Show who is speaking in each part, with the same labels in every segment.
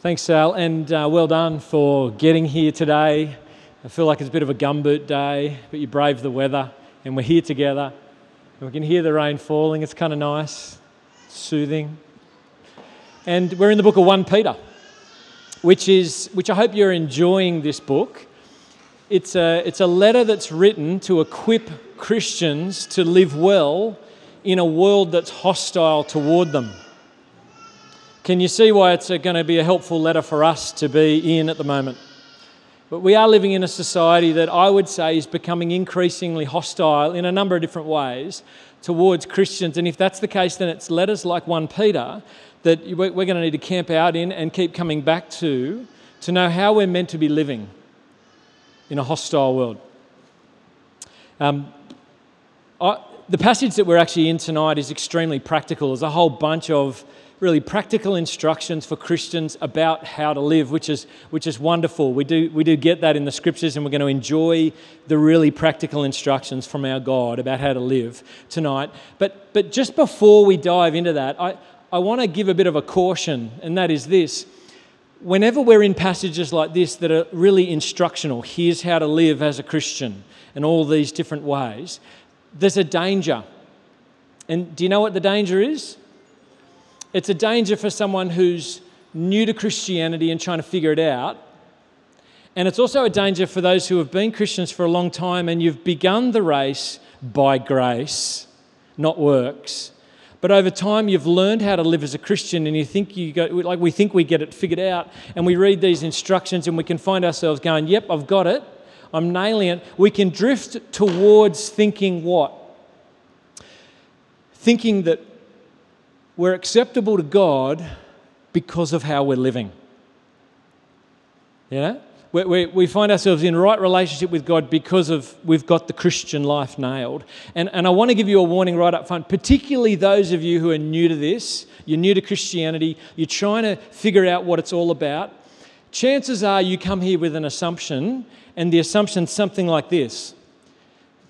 Speaker 1: Thanks, Sal, and uh, well done for getting here today. I feel like it's a bit of a gumboot day, but you braved the weather, and we're here together. And we can hear the rain falling. It's kind of nice, soothing. And we're in the book of 1 Peter, which is which I hope you're enjoying this book. It's a, it's a letter that's written to equip Christians to live well in a world that's hostile toward them. Can you see why it's going to be a helpful letter for us to be in at the moment? But we are living in a society that I would say is becoming increasingly hostile in a number of different ways towards Christians. And if that's the case, then it's letters like 1 Peter that we're going to need to camp out in and keep coming back to to know how we're meant to be living in a hostile world. Um, I, the passage that we're actually in tonight is extremely practical. There's a whole bunch of really practical instructions for Christians about how to live, which is, which is wonderful. We do, we do get that in the scriptures, and we're going to enjoy the really practical instructions from our God about how to live tonight. But, but just before we dive into that, I, I want to give a bit of a caution, and that is this. Whenever we're in passages like this that are really instructional, here's how to live as a Christian, and all these different ways, there's a danger. And do you know what the danger is? It's a danger for someone who's new to Christianity and trying to figure it out. And it's also a danger for those who have been Christians for a long time and you've begun the race by grace, not works. But over time, you've learned how to live as a Christian, and you think you go, like we think we get it figured out, and we read these instructions, and we can find ourselves going, Yep, I've got it. I'm nailing it. We can drift towards thinking what? Thinking that we're acceptable to God because of how we're living. You know? We, we, we, find ourselves in right relationship with God because of we've got the Christian life nailed. And, and I want to give you a warning right up front, particularly those of you who are new to this, you're new to Christianity, you're trying to figure out what it's all about. Chances are you come here with an assumption, and the assumption's something like this.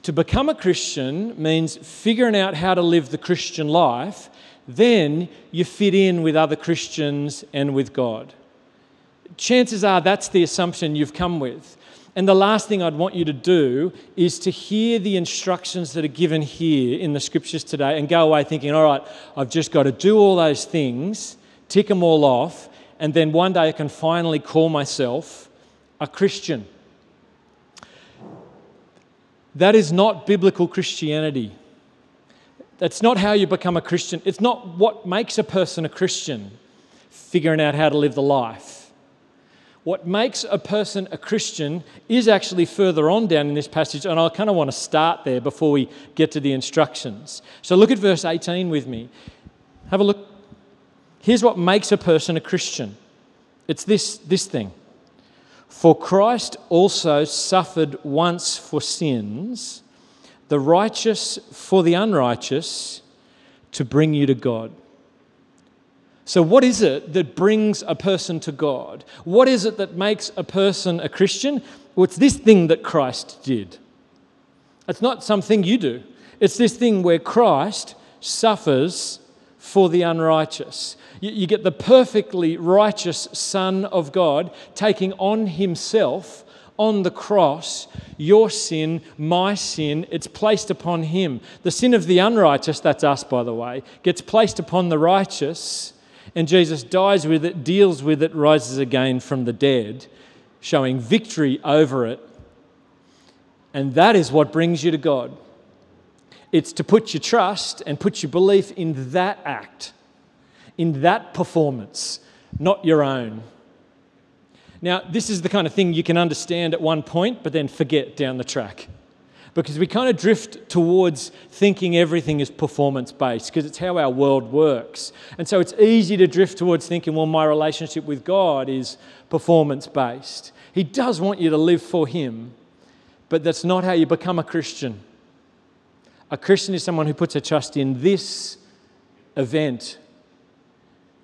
Speaker 1: To become a Christian means figuring out how to live the Christian life then you fit in with other Christians and with God. Chances are that's the assumption you've come with. And the last thing I'd want you to do is to hear the instructions that are given here in the scriptures today and go away thinking, all right, I've just got to do all those things, tick them all off, and then one day I can finally call myself a Christian. That is not biblical Christianity. That's not how you become a Christian. It's not what makes a person a Christian, figuring out how to live the life. What makes a person a Christian is actually further on down in this passage, and I kind of want to start there before we get to the instructions. So look at verse 18 with me. Have a look. Here's what makes a person a Christian it's this, this thing. For Christ also suffered once for sins the righteous for the unrighteous to bring you to God. So, what is it that brings a person to God? What is it that makes a person a Christian? Well, it's this thing that Christ did. It's not something you do, it's this thing where Christ suffers for the unrighteous. You, you get the perfectly righteous Son of God taking on himself on the cross, your sin, my sin, it's placed upon him. The sin of the unrighteous, that's us, by the way, gets placed upon the righteous, and Jesus dies with it, deals with it, rises again from the dead, showing victory over it. And that is what brings you to God. It's to put your trust and put your belief in that act, in that performance, not your own. Now, this is the kind of thing you can understand at one point, but then forget down the track. Because we kind of drift towards thinking everything is performance based, because it's how our world works. And so it's easy to drift towards thinking, well, my relationship with God is performance based. He does want you to live for Him, but that's not how you become a Christian. A Christian is someone who puts a trust in this event,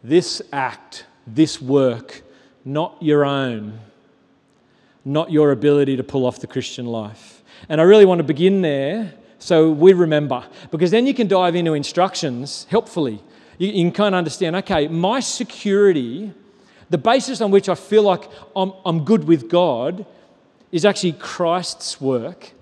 Speaker 1: this act, this work not your own, not your ability to pull off the Christian life. And I really want to begin there so we remember, because then you can dive into instructions helpfully. You, can kind of understand okay, my security, The basis on which I feel like I'm, I'm good with God is actually Christ's work.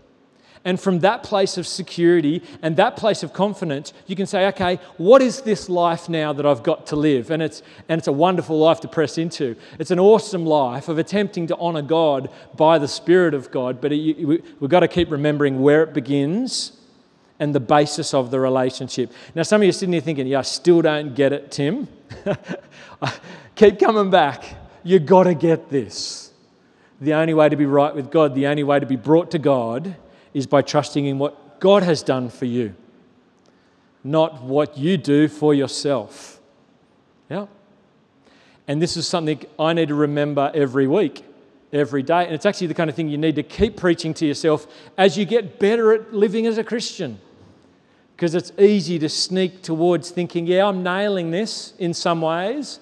Speaker 1: And from that place of security and that place of confidence, you can say, okay, what is this life now that I've got to live? And it's, and it's a wonderful life to press into. It's an awesome life of attempting to honor God by the Spirit of God. But it, we've got to keep remembering where it begins and the basis of the relationship. Now, some of you are sitting here thinking, yeah, I still don't get it, Tim. keep coming back. You've got to get this. The only way to be right with God, the only way to be brought to God is by trusting in what God has done for you, not what you do for yourself. Yeah? And this is something I need to remember every week, every day. And it's actually the kind of thing you need to keep preaching to yourself as you get better at living as a Christian. Because it's easy to sneak towards thinking, yeah, I'm nailing this in some ways.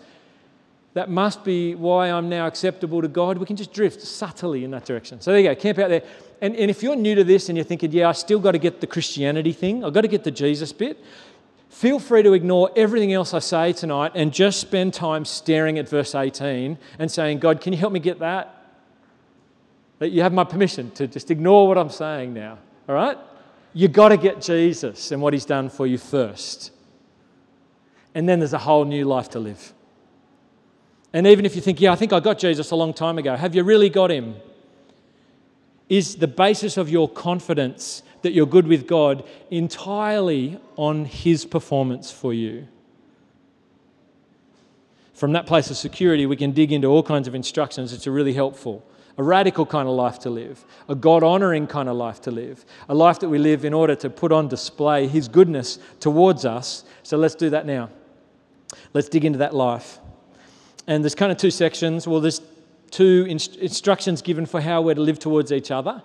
Speaker 1: That must be why I'm now acceptable to God. We can just drift subtly in that direction. So there you go, camp out there and, and if you're new to this and you're thinking, yeah, I still got to get the Christianity thing, I've got to get the Jesus bit, feel free to ignore everything else I say tonight and just spend time staring at verse 18 and saying, God, can you help me get that? That you have my permission to just ignore what I'm saying now, all right? You've got to get Jesus and what he's done for you first. And then there's a whole new life to live. And even if you think, yeah, I think I got Jesus a long time ago, have you really got him? Is the basis of your confidence that you're good with God entirely on His performance for you. From that place of security, we can dig into all kinds of instructions which are really helpful. A radical kind of life to live, a God honoring kind of life to live, a life that we live in order to put on display His goodness towards us. So let's do that now. Let's dig into that life. And there's kind of two sections. Well, there's two inst- instructions given for how we're to live towards each other,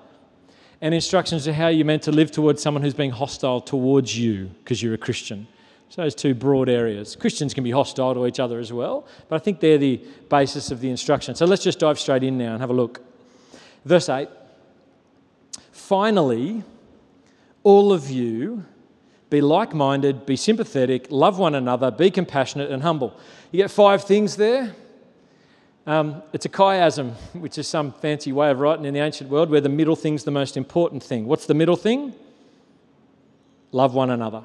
Speaker 1: and instructions to how you're meant to live towards someone who's being hostile towards you because you're a Christian. So, those two broad areas. Christians can be hostile to each other as well, but I think they're the basis of the instruction. So, let's just dive straight in now and have a look. Verse 8 Finally, all of you be like minded, be sympathetic, love one another, be compassionate and humble. You get five things there. Um, it's a chiasm, which is some fancy way of writing in the ancient world where the middle thing's the most important thing. What's the middle thing? Love one another.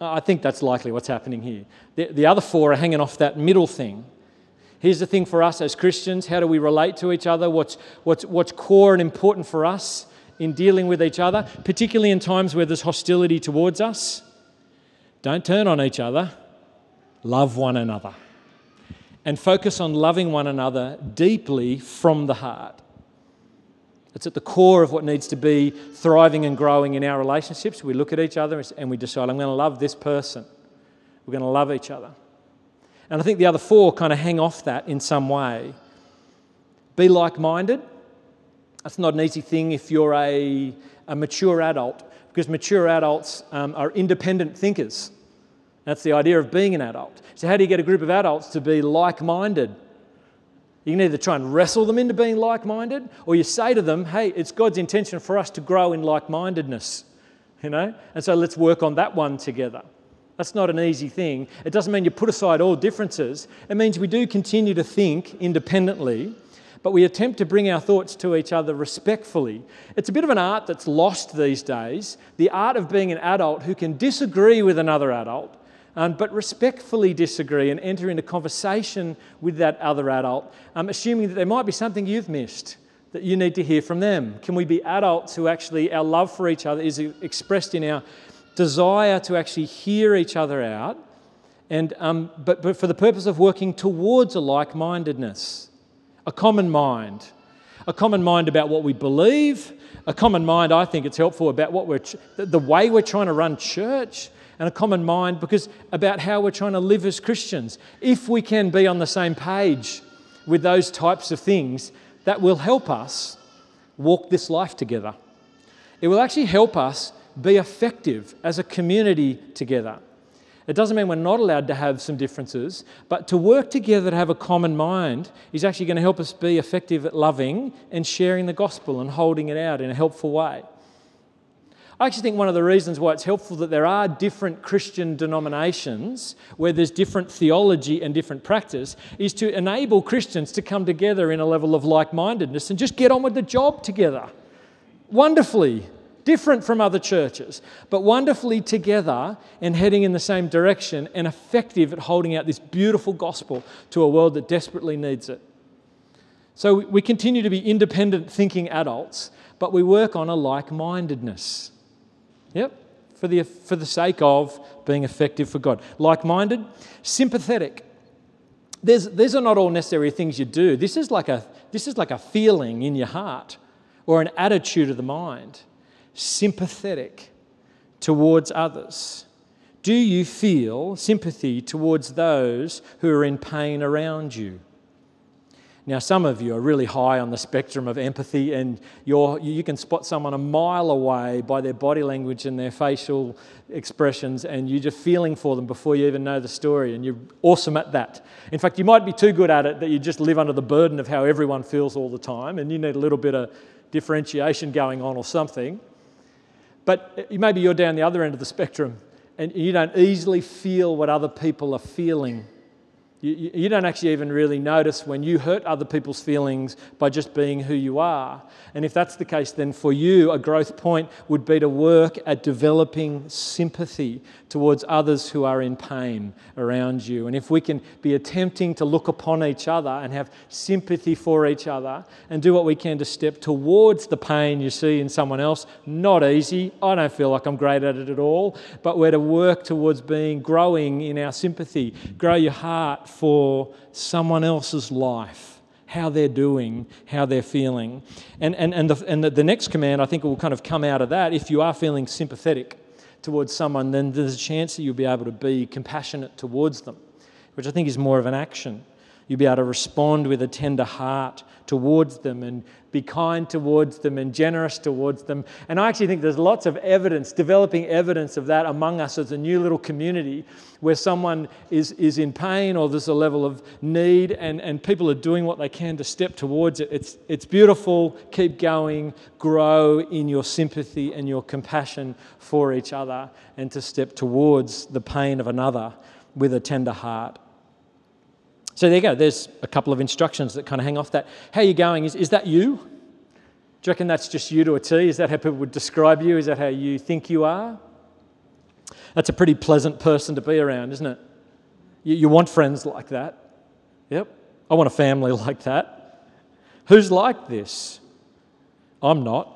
Speaker 1: I think that's likely what's happening here. The, the other four are hanging off that middle thing. Here's the thing for us as Christians how do we relate to each other? What's, what's, what's core and important for us in dealing with each other, particularly in times where there's hostility towards us? Don't turn on each other, love one another and focus on loving one another deeply from the heart. It's at the core of what needs to be thriving and growing in our relationships. We look at each other and we decide, I'm going to love this person. We're going to love each other. And I think the other four kind of hang off that in some way. Be like minded. That's not an easy thing if you're a, a mature adult, because mature adults um, are independent thinkers. That's the idea of being an adult. So, how do you get a group of adults to be like minded? You can either try and wrestle them into being like minded, or you say to them, hey, it's God's intention for us to grow in like mindedness. You know? And so let's work on that one together. That's not an easy thing. It doesn't mean you put aside all differences. It means we do continue to think independently, but we attempt to bring our thoughts to each other respectfully. It's a bit of an art that's lost these days the art of being an adult who can disagree with another adult um, but respectfully disagree and enter into conversation with that other adult, um, assuming that there might be something you've missed that you need to hear from them. Can we be adults who actually, our love for each other is expressed in our desire to actually hear each other out, and, um, but, but for the purpose of working towards a like mindedness, a common mind, a common mind about what we believe, a common mind, I think it's helpful about what we're, the way we're trying to run church, and a common mind because about how we're trying to live as Christians. If we can be on the same page with those types of things, that will help us walk this life together. It will actually help us be effective as a community together. It doesn't mean we're not allowed to have some differences, but to work together to have a common mind is actually going to help us be effective at loving and sharing the gospel and holding it out in a helpful way. I actually think one of the reasons why it's helpful that there are different Christian denominations where there's different theology and different practice is to enable Christians to come together in a level of like mindedness and just get on with the job together. Wonderfully different from other churches, but wonderfully together and heading in the same direction and effective at holding out this beautiful gospel to a world that desperately needs it. So we continue to be independent thinking adults, but we work on a like mindedness. Yep, for the, for the sake of being effective for God. Like minded, sympathetic. There's, these are not all necessary things you do. This is, like a, this is like a feeling in your heart or an attitude of the mind. Sympathetic towards others. Do you feel sympathy towards those who are in pain around you? Now, some of you are really high on the spectrum of empathy, and you can spot someone a mile away by their body language and their facial expressions, and you're just feeling for them before you even know the story, and you're awesome at that. In fact, you might be too good at it that you just live under the burden of how everyone feels all the time, and you need a little bit of differentiation going on or something. But uh, maybe you're down the other end of the spectrum, and you don't easily feel what other people are feeling you, you, don't actually even really notice when you hurt other people's feelings by just being who you are. And if that's the case, then for you, a growth point would be to work at developing sympathy towards others who are in pain around you. And if we can be attempting to look upon each other and have sympathy for each other and do what we can to step towards the pain you see in someone else, not easy. I don't feel like I'm great at it at all, but we're to work towards being growing in our sympathy. Grow your heart for someone else's life, how they're doing, how they're feeling. And, and, and, the, and the, the next command, I think, will kind of come out of that. If you are feeling sympathetic towards someone, then there's a chance that you'll be able to be compassionate towards them, which I think is more of an action. You'll be able to respond with a tender heart towards them and be kind towards them and generous towards them. And I actually think there's lots of evidence, developing evidence of that among us as a new little community where someone is, is in pain or there's a level of need and, and people are doing what they can to step towards it. It's, it's beautiful. Keep going. Grow in your sympathy and your compassion for each other and to step towards the pain of another with a tender heart. So there you go. There's a couple of instructions that kind of hang off that. How are you going? Is, is that you? Do you reckon that's just you to a T? Is that how people would describe you? Is that how you think you are? That's a pretty pleasant person to be around, isn't it? You, you want friends like that. Yep. I want a family like that. Who's like this? I'm not.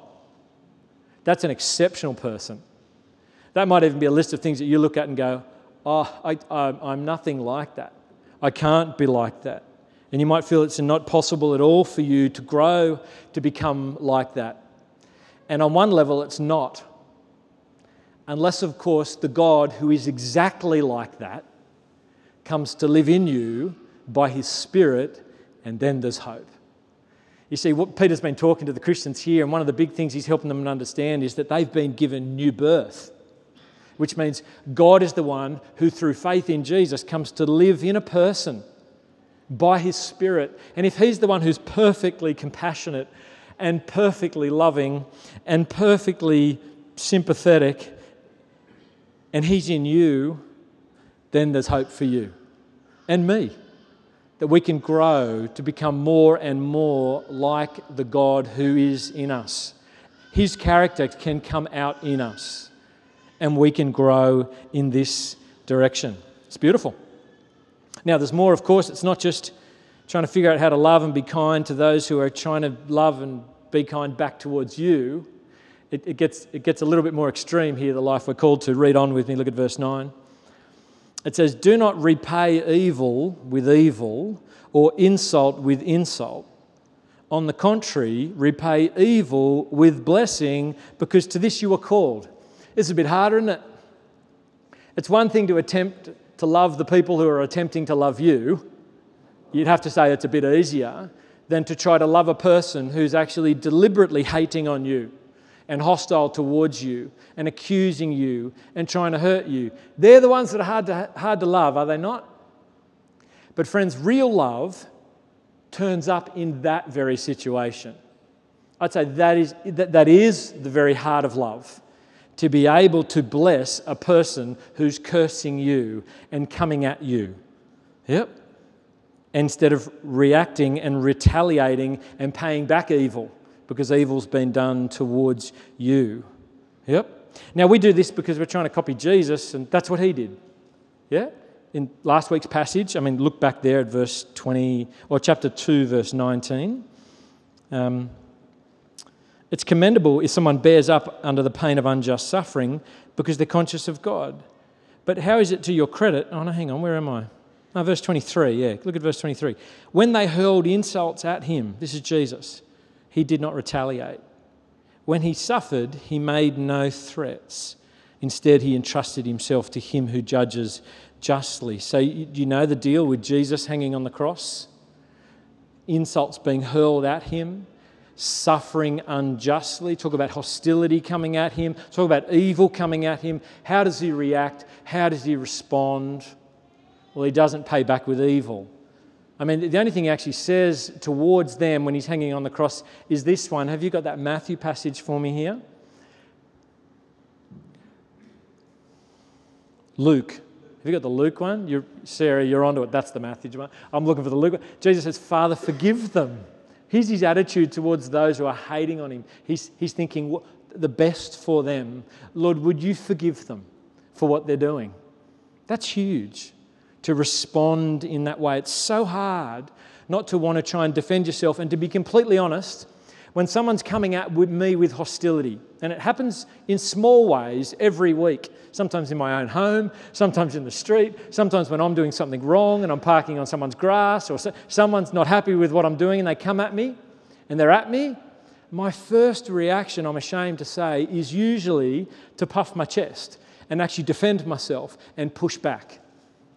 Speaker 1: That's an exceptional person. That might even be a list of things that you look at and go, oh, I, I, I'm nothing like that. I can't be like that. And you might feel it's not possible at all for you to grow to become like that. And on one level, it's not. Unless, of course, the God who is exactly like that comes to live in you by his Spirit, and then there's hope. You see, what Peter's been talking to the Christians here, and one of the big things he's helping them understand is that they've been given new birth which means God is the one who, through faith in Jesus, comes to live in a person by his Spirit. And if he's the one who's perfectly compassionate and perfectly loving and perfectly sympathetic, and he's in you, then there's hope for you and me. That we can grow to become more and more like the God who is in us. His character can come out in us and we can grow in this direction. It's beautiful. Now, there's more, of course. It's not just trying to figure out how to love and be kind to those who are trying to love and be kind back towards you. It, it, gets, it gets a little bit more extreme here, the life we're called to. Read on with me, look at verse 9. It says, Do not repay evil with evil or insult with insult. On the contrary, repay evil with blessing, because to this you are called. It's a bit harder, isn't it? It's one thing to attempt to love the people who are attempting to love you. You'd have to say it's a bit easier than to try to love a person who's actually deliberately hating on you and hostile towards you and accusing you and trying to hurt you. They're the ones that are hard to, hard to love, are they not? But, friends, real love turns up in that very situation. I'd say that is, that, that is the very heart of love to be able to bless a person who's cursing you and coming at you. Yep. Instead of reacting and retaliating and paying back evil because evil's been done towards you. Yep. Now we do this because we're trying to copy Jesus, and that's what he did. Yeah? In last week's passage, I mean, look back there at verse 20, or chapter 2, verse 19. Um, it's commendable if someone bears up under the pain of unjust suffering because they're conscious of God. But how is it to your credit? Oh, no, hang on, where am I? Oh, verse 23, yeah, look at verse 23. When they hurled insults at him, this is Jesus, he did not retaliate. When he suffered, he made no threats. Instead, he entrusted himself to him who judges justly. So, you know the deal with Jesus hanging on the cross? Insults being hurled at him, suffering unjustly, talk about hostility coming at him, talk about evil coming at him. How does he react? How does he respond? Well, he doesn't pay back with evil. I mean, the only thing he actually says towards them when he's hanging on the cross is this one. Have you got that Matthew passage for me here? Luke. Have you got the Luke one? You're, Sarah, you're onto it. That's the Matthew one. I'm looking for the Luke one. Jesus says, Father, forgive them. Here's his attitude towards those who are hating on him. He's, he's thinking the best for them. Lord, would you forgive them for what they're doing? That's huge to respond in that way. It's so hard not to want to try and defend yourself. And to be completely honest, when someone's coming at me with hostility, and it happens in small ways every week, sometimes in my own home, sometimes in the street, sometimes when I'm doing something wrong and I'm parking on someone's grass, or someone's not happy with what I'm doing and they come at me and they're at me, my first reaction, I'm ashamed to say, is usually to puff my chest and actually defend myself and push back.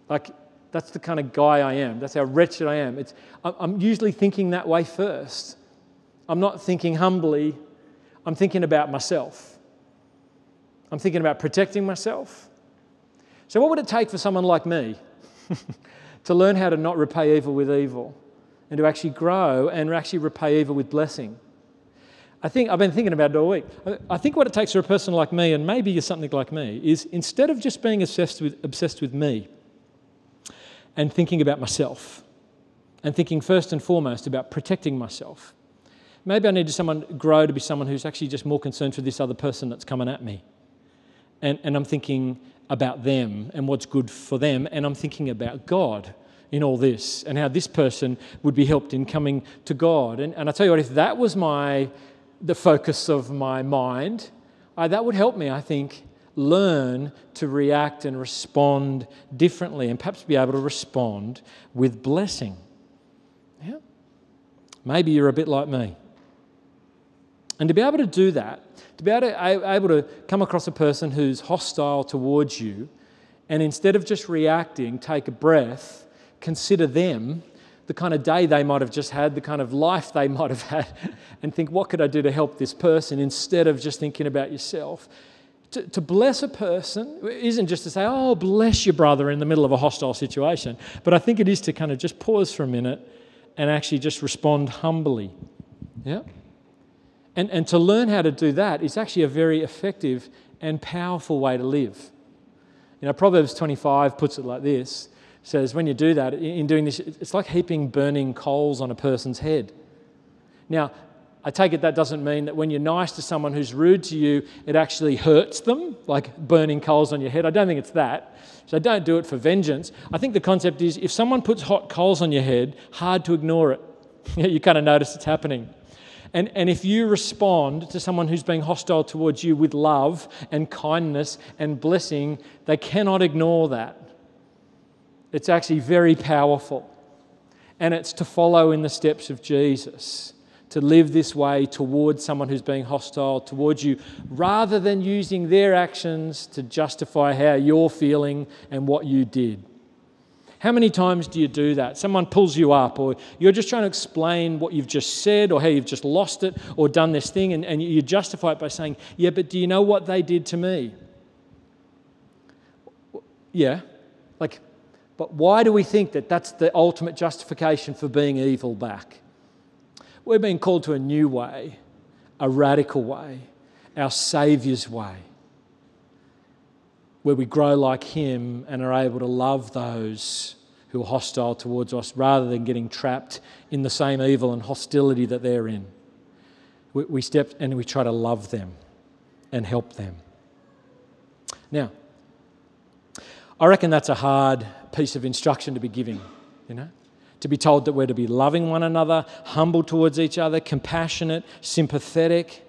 Speaker 1: Like, that's the kind of guy I am. That's how wretched I am. It's, I'm usually thinking that way first. I'm not thinking humbly, I'm thinking about myself. I'm thinking about protecting myself. So, what would it take for someone like me to learn how to not repay evil with evil and to actually grow and actually repay evil with blessing? I think I've been thinking about it all week. I think what it takes for a person like me, and maybe you're something like me, is instead of just being obsessed with, obsessed with me and thinking about myself and thinking first and foremost about protecting myself, maybe I need to someone grow to be someone who's actually just more concerned for this other person that's coming at me. And, and I'm thinking about them and what's good for them, and I'm thinking about God in all this and how this person would be helped in coming to God. And, and I tell you what, if that was my the focus of my mind, I, that would help me, I think, learn to react and respond differently and perhaps be able to respond with blessing. Yeah? Maybe you're a bit like me. And to be able to do that, to be able to, able to come across a person who's hostile towards you, and instead of just reacting, take a breath, consider them, the kind of day they might have just had, the kind of life they might have had, and think, what could I do to help this person instead of just thinking about yourself. To, to bless a person isn't just to say, oh, bless your brother in the middle of a hostile situation, but I think it is to kind of just pause for a minute and actually just respond humbly. Yeah? And, and to learn how to do that is actually a very effective and powerful way to live. You know, Proverbs 25 puts it like this says, when you do that, in doing this, it's like heaping burning coals on a person's head. Now, I take it that doesn't mean that when you're nice to someone who's rude to you, it actually hurts them, like burning coals on your head. I don't think it's that. So don't do it for vengeance. I think the concept is if someone puts hot coals on your head, hard to ignore it. you kind of notice it's happening. And, and if you respond to someone who's being hostile towards you with love and kindness and blessing, they cannot ignore that. It's actually very powerful. And it's to follow in the steps of Jesus, to live this way towards someone who's being hostile towards you, rather than using their actions to justify how you're feeling and what you did. How many times do you do that? Someone pulls you up, or you're just trying to explain what you've just said, or how you've just lost it, or done this thing, and, and you justify it by saying, Yeah, but do you know what they did to me? Yeah. Like, but why do we think that that's the ultimate justification for being evil back? We're being called to a new way, a radical way, our Saviour's way. where we grow like Him and are able to love those who are hostile towards us rather than getting trapped in the same evil and hostility that they're in. We, we step and we try to love them and help them. Now, I reckon that's a hard piece of instruction to be giving, you know? To be told that we're to be loving one another, humble towards each other, compassionate, sympathetic.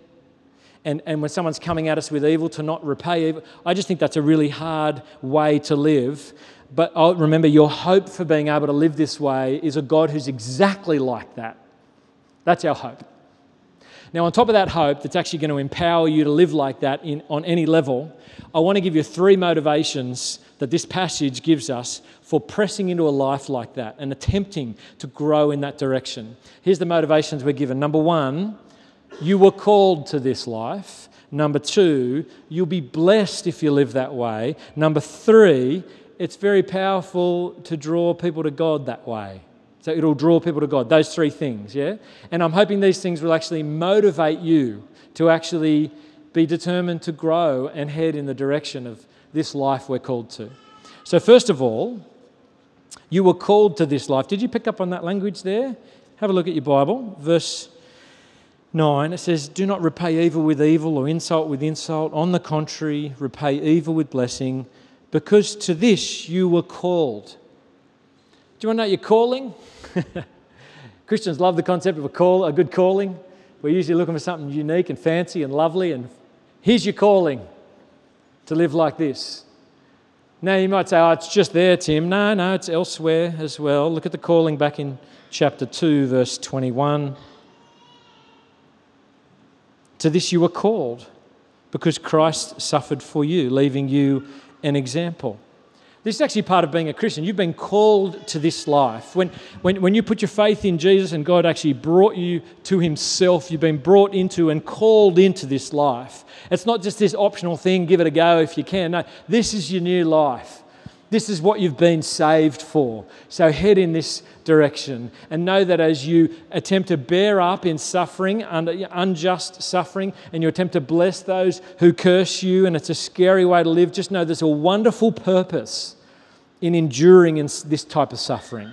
Speaker 1: And, and when someone's coming at us with evil, to not repay evil. I just think that's a really hard way to live. But I'll remember, your hope for being able to live this way is a God who's exactly like that. That's our hope. Now, on top of that hope that's actually going to empower you to live like that in, on any level, I want to give you three motivations that this passage gives us for pressing into a life like that and attempting to grow in that direction. Here's the motivations we're given. Number one, you were called to this life. Number two, you'll be blessed if you live that way. Number three, it's very powerful to draw people to God that way. So it'll draw people to God. Those three things, yeah? And I'm hoping these things will actually motivate you to actually be determined to grow and head in the direction of this life we're called to. So, first of all, you were called to this life. Did you pick up on that language there? Have a look at your Bible. Verse 9, it says, Do not repay evil with evil or insult with insult. On the contrary, repay evil with blessing, because to this you were called. Do you want to know your calling? Christians love the concept of a call, a good calling. We're usually looking for something unique and fancy and lovely, and here's your calling to live like this. Now you might say, oh, it's just there, Tim. No, no, it's elsewhere as well. Look at the calling back in chapter 2, verse 21. To this you were called, because Christ suffered for you, leaving you an example this is actually part of being a Christian. You've been called to this life. When, when, when you put your faith in Jesus and God actually brought you to Himself, you've been brought into and called into this life. It's not just this optional thing, give it a go if you can. No, this is your new life. This is what you've been saved for. So head in this direction and know that as you attempt to bear up in suffering, unjust suffering, and you attempt to bless those who curse you, and it's a scary way to live, just know there's a wonderful purpose in enduring in this type of suffering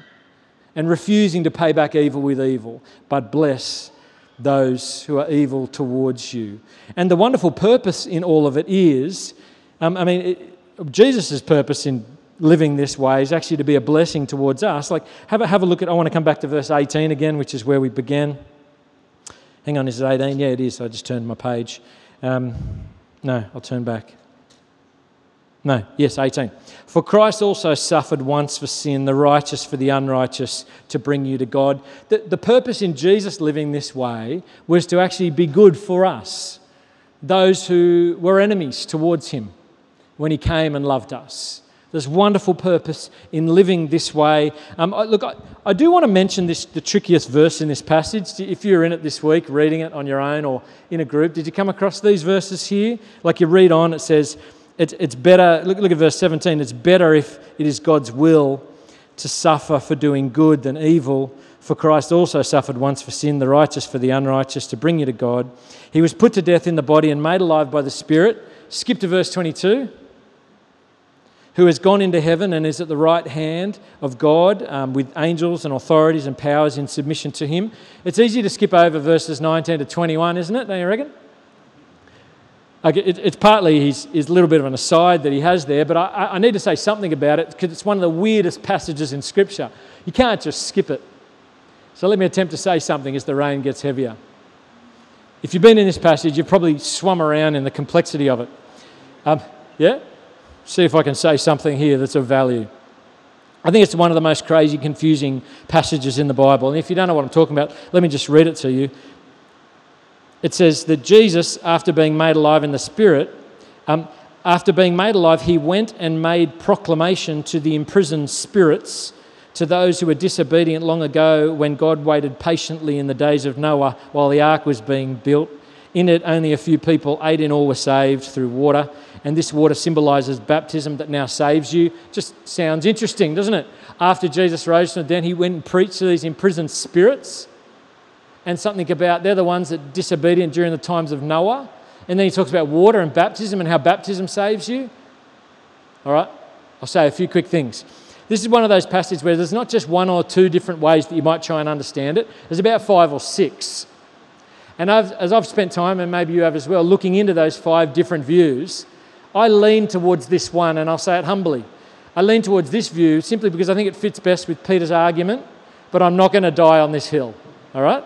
Speaker 1: and refusing to pay back evil with evil, but bless those who are evil towards you. And the wonderful purpose in all of it is um, I mean, Jesus' purpose in living this way is actually to be a blessing towards us. Like, have a, have a look at, I want to come back to verse 18 again, which is where we began. Hang on, is it 18? Yeah, it is. I just turned my page. Um, no, I'll turn back. No, yes, 18. For Christ also suffered once for sin, the righteous for the unrighteous, to bring you to God. The, the purpose in Jesus living this way was to actually be good for us, those who were enemies towards Him when He came and loved us. There's wonderful purpose in living this way. Um, I, look, I, I, do want to mention this, the trickiest verse in this passage. If you're in it this week, reading it on your own or in a group, did you come across these verses here? Like you read on, it says, it, it's better, look, look at verse 17, it's better if it is God's will to suffer for doing good than evil. For Christ also suffered once for sin, the righteous for the unrighteous, to bring you to God. He was put to death in the body and made alive by the Spirit. Skip to verse 22 who has gone into heaven and is at the right hand of God um, with angels and authorities and powers in submission to him. It's easy to skip over verses 19 to 21, isn't it? Don't you reckon? It, it's partly his, his little bit of an aside that he has there, but I, I need to say something about it because it's one of the weirdest passages in Scripture. You can't just skip it. So let me attempt to say something as the rain gets heavier. If you've been in this passage, you've probably swum around in the complexity of it. Um, yeah? See if I can say something here that's of value. I think it's one of the most crazy, confusing passages in the Bible. And if you don't know what I'm talking about, let me just read it to you. It says that Jesus, after being made alive in the Spirit, um, after being made alive, he went and made proclamation to the imprisoned spirits, to those who were disobedient long ago when God waited patiently in the days of Noah while the ark was being built. In it, only a few people, eight in all, were saved through water and this water symbolizes baptism that now saves you. Just sounds interesting, doesn't it? After Jesus rose from the dead, he went and preached to these imprisoned spirits and something about they're the ones that disobedient during the times of Noah. And then he talks about water and baptism and how baptism saves you. All right? I'll say a few quick things. This is one of those passages where there's not just one or two different ways that you might try and understand it, there's about five or six. And I've, as I've spent time, and maybe you have as well, looking into those five different views, I lean towards this one, and I'll say it humbly. I lean towards this view simply because I think it fits best with Peter's argument, but I'm not going to die on this hill. All right?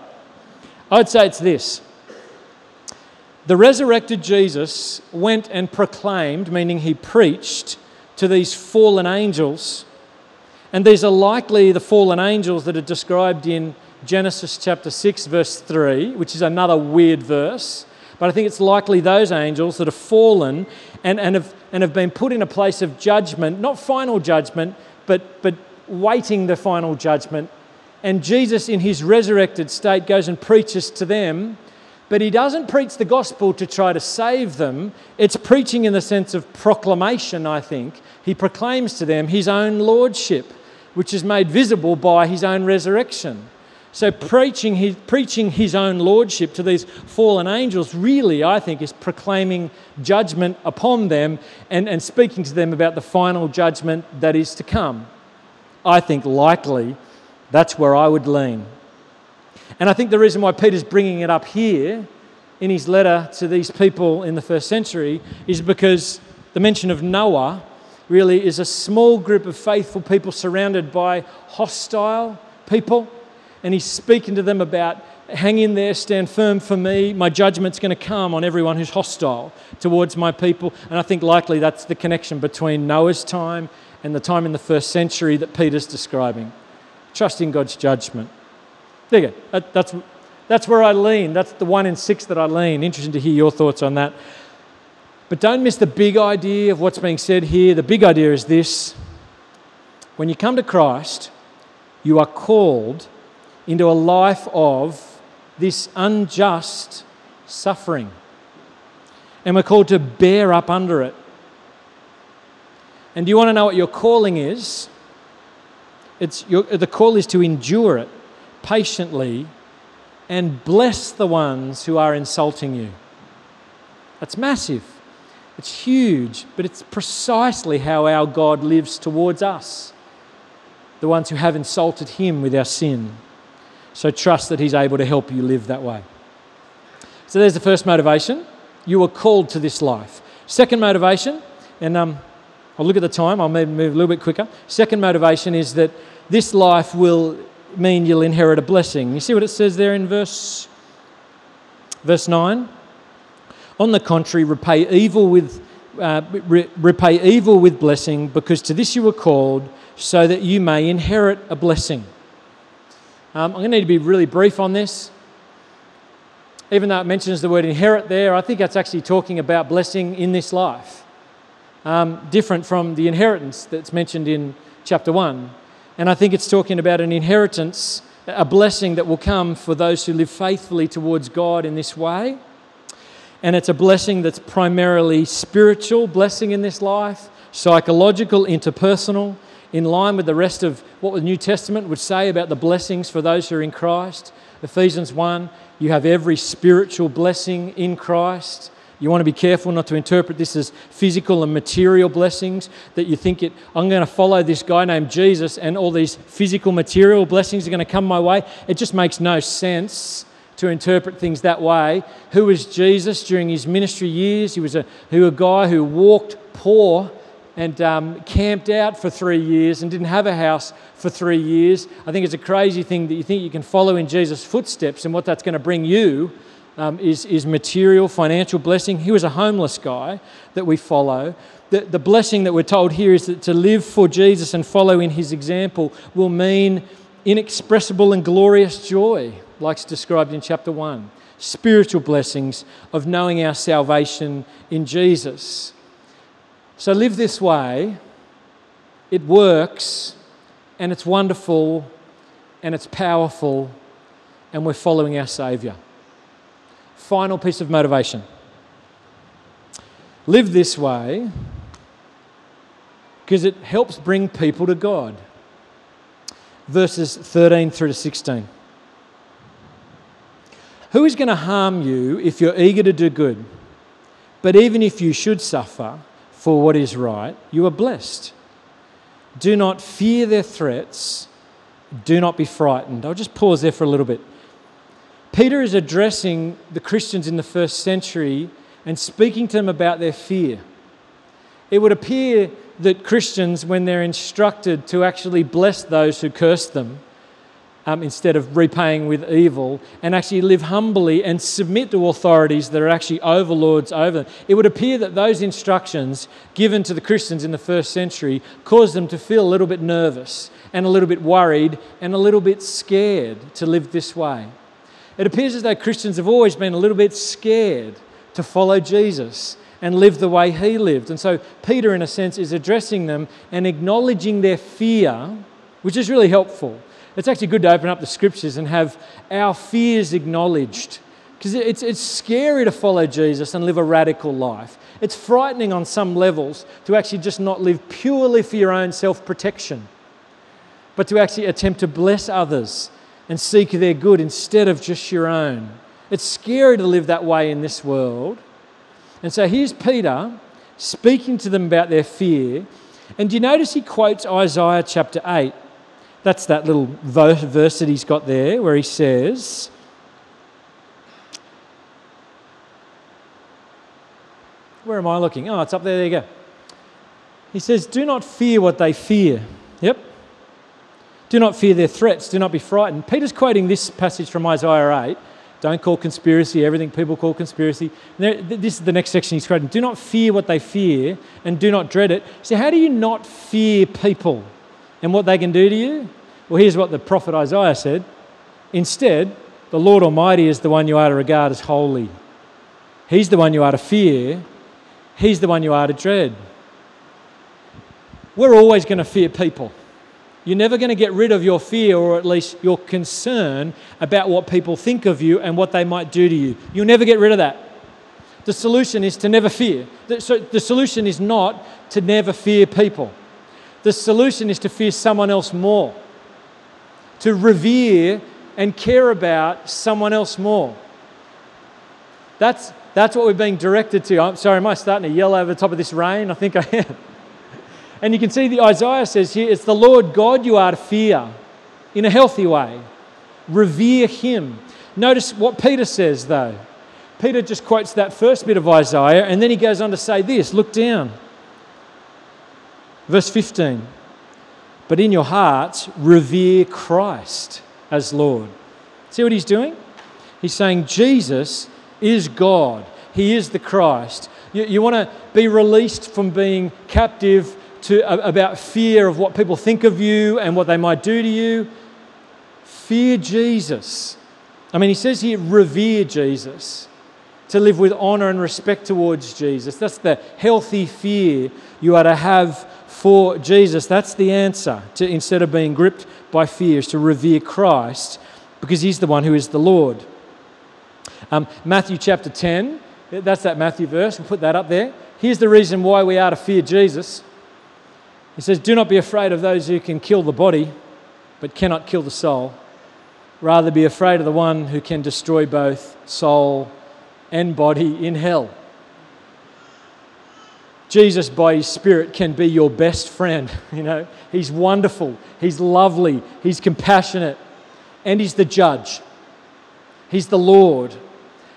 Speaker 1: I'd say it's this the resurrected Jesus went and proclaimed, meaning he preached, to these fallen angels. And these are likely the fallen angels that are described in Genesis chapter 6, verse 3, which is another weird verse. But I think it's likely those angels that have fallen and, and, have, and have been put in a place of judgment, not final judgment, but, but waiting the final judgment. And Jesus, in his resurrected state, goes and preaches to them but he doesn't preach the gospel to try to save them. It's preaching in the sense of proclamation, I think. He proclaims to them his own lordship, which is made visible by his own resurrection. So, preaching his, preaching his own lordship to these fallen angels really, I think, is proclaiming judgment upon them and, and speaking to them about the final judgment that is to come. I think likely that's where I would lean. And I think the reason why Peter's bringing it up here in his letter to these people in the first century is because the mention of Noah really is a small group of faithful people surrounded by hostile people. And he's speaking to them about hang in there, stand firm for me. My judgment's going to come on everyone who's hostile towards my people. And I think likely that's the connection between Noah's time and the time in the first century that Peter's describing. Trusting God's judgment. There you go. That, that's, that's where I lean. That's the one in six that I lean. Interesting to hear your thoughts on that. But don't miss the big idea of what's being said here. The big idea is this when you come to Christ, you are called into a life of this unjust suffering. And we're called to bear up under it. And do you want to know what your calling is? It's your, the call is to endure it patiently and bless the ones who are insulting you. That's massive. It's huge, but it's precisely how our God lives towards us, the ones who have insulted Him with our sin. So trust that He's able to help you live that way. So there's the first motivation. You are called to this life. Second motivation, and um, I'll look at the time, I'll move, move a little bit quicker. Second motivation is that this life will mean you'll inherit a blessing. You see what it says there in verse, verse 9? On the contrary, repay evil with, uh, re- repay evil with blessing, because to this you were called, so that you may inherit a blessing. Um, I'm going to need to be really brief on this. Even though it mentions the word inherit there, I think that's actually talking about blessing in this life. Um, different from the inheritance that's mentioned in chapter 1. And I think it's talking about an inheritance, a blessing that will come for those who live faithfully towards God in this way. And it's a blessing that's primarily spiritual blessing in this life, psychological, interpersonal, in line with the rest of what the New Testament would say about the blessings for those who are in Christ. Ephesians 1, you have every spiritual blessing in Christ. You want to be careful not to interpret this as physical and material blessings, that you think it, I'm going to follow this guy named Jesus and all these physical, material blessings are going to come my way. It just makes no sense to interpret things that way. Who was Jesus during his ministry years? He was a, was a guy who walked poor and um, camped out for three years and didn't have a house for three years. I think it's a crazy thing that you think you can follow in Jesus' footsteps and what that's going to bring you um, is, is material, financial blessing. He was a homeless guy that we follow. The, the blessing that we're told here is that to live for Jesus and follow in his example will mean inexpressible and glorious joy, like it's described in chapter 1. Spiritual blessings of knowing our salvation in Jesus. So live this way. It works, and it's wonderful, and it's powerful, and we're following our Saviour final piece of motivation. Live this way because it helps bring people to God. Verses 13 through to 16. Who is going to harm you if you're eager to do good? But even if you should suffer, for what is right, you are blessed. Do not fear their threats. Do not be frightened. I'll just pause there for a little bit. Peter is addressing the Christians in the first century and speaking to them about their fear. It would appear that Christians, when they're instructed to actually bless those who curse them, um, instead of repaying with evil, and actually live humbly and submit to authorities that are actually overlords over them. It would appear that those instructions given to the Christians in the first century caused them to feel a little bit nervous and a little bit worried and a little bit scared to live this way. It appears as though Christians have always been a little bit scared to follow Jesus and live the way he lived. And so Peter, in a sense, is addressing them and acknowledging their fear, which is really helpful it's actually good to open up the scriptures and have our fears acknowledged. Because it's, it's scary to follow Jesus and live a radical life. It's frightening on some levels to actually just not live purely for your own self protection, but to actually attempt to bless others and seek their good instead of just your own. It's scary to live that way in this world. And so here's Peter speaking to them about their fear. And do you notice he quotes Isaiah chapter 8? That's that little verse that he's got there where he says, Where am I looking? Oh, it's up there. There you go. He says, Do not fear what they fear. Yep. Do not fear their threats. Do not be frightened. Peter's quoting this passage from Isaiah 8. Don't call conspiracy everything people call conspiracy. This is the next section he's quoting. Do not fear what they fear and do not dread it. So, how do you not fear people and what they can do to you? Well, here's what the prophet Isaiah said Instead, the Lord Almighty is the one you are to regard as holy. He's the one you are to fear. He's the one you are to dread. We're always going to fear people. You're never going to get rid of your fear or at least your concern about what people think of you and what they might do to you. You'll never get rid of that. The solution is to never fear. So the solution is not to never fear people. The solution is to fear someone else more to revere and care about someone else more. That's, that's what we're being directed to. I'm sorry, am I starting to yell over the top of this rain? I think I am. And you can see the Isaiah says here, it's the Lord God you are to fear in a healthy way. Revere him. Notice what Peter says though. Peter just quotes that first bit of Isaiah and then he goes on to say this. Look down. Verse 15 but in your hearts, revere Christ as Lord. See what he's doing? He's saying Jesus is God, He is the Christ. You, you want to be released from being captive to, about fear of what people think of you and what they might do to you. Fear Jesus. I mean, he says here, revere Jesus, to live with honor and respect towards Jesus. That's the healthy fear you are to have for Jesus, that's the answer to instead of being gripped by fears, to revere Christ because he's the one who is the Lord. Um, Matthew chapter 10, that's that Matthew verse, we'll put that up there. Here's the reason why we are to fear Jesus. He says, Do not be afraid of those who can kill the body, but cannot kill the soul. Rather, be afraid of the one who can destroy both soul and body in hell. Jesus, by His Spirit, can be your best friend. You know, He's wonderful, He's lovely, He's compassionate, and He's the judge. He's the Lord.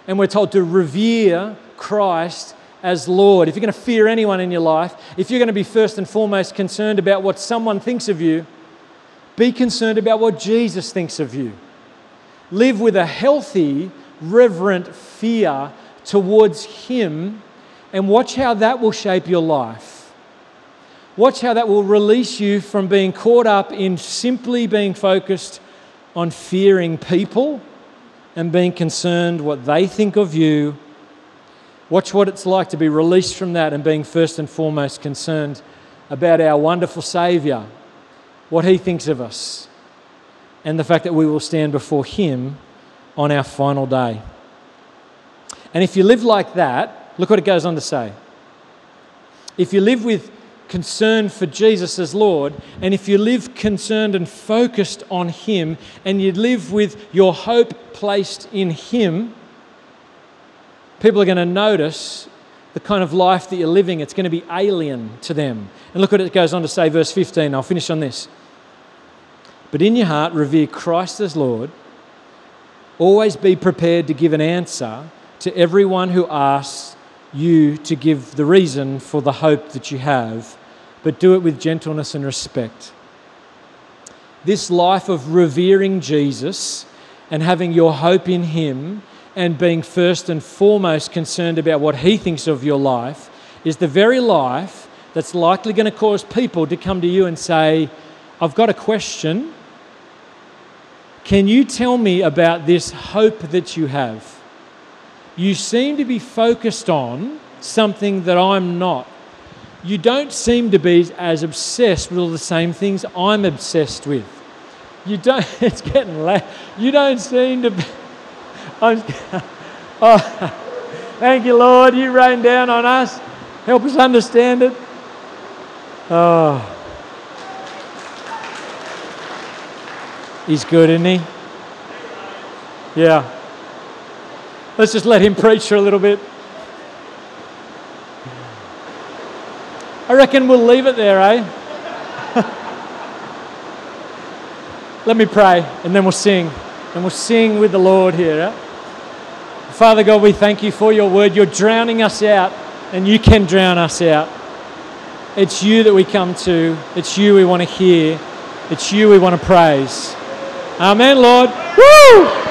Speaker 1: And we're told to revere Christ as Lord. If you're going to fear anyone in your life, if you're going to be first and foremost concerned about what someone thinks of you, be concerned about what Jesus thinks of you. Live with a healthy, reverent fear towards Him and watch how that will shape your life. Watch how that will release you from being caught up in simply being focused on fearing people and being concerned what they think of you. Watch what it's like to be released from that and being first and foremost concerned about our wonderful Saviour, what He thinks of us, and the fact that we will stand before Him on our final day. And if you live like that, Look what it goes on to say. If you live with concern for Jesus as Lord, and if you live concerned and focused on Him, and you live with your hope placed in Him, people are going to notice the kind of life that you're living, it's going to be alien to them. And look what it goes on to say, verse 15. I'll finish on this. But in your heart, revere Christ as Lord. Always be prepared to give an answer to everyone who asks you to give the reason for the hope that you have, but do it with gentleness and respect. This life of revering Jesus and having your hope in Him and being first and foremost concerned about what He thinks of your life is the very life that's likely going to cause people to come to you and say, I've got a question. Can you tell me about this hope that you have? You seem to be focused on something that I'm not. You don't seem to be as obsessed with all the same things I'm obsessed with. You don't, it's getting late. You don't seem to be. I'm, oh, thank you, Lord. You rain down on us. Help us understand it. Oh. He's good, isn't he? Yeah. Let's just let him preach for a little bit. I reckon we'll leave it there, eh? let me pray and then we'll sing. And we'll sing with the Lord here. Eh? Father God, we thank you for your word. You're drowning us out, and you can drown us out. It's you that we come to, it's you we want to hear, it's you we want to praise. Amen, Lord. Woo!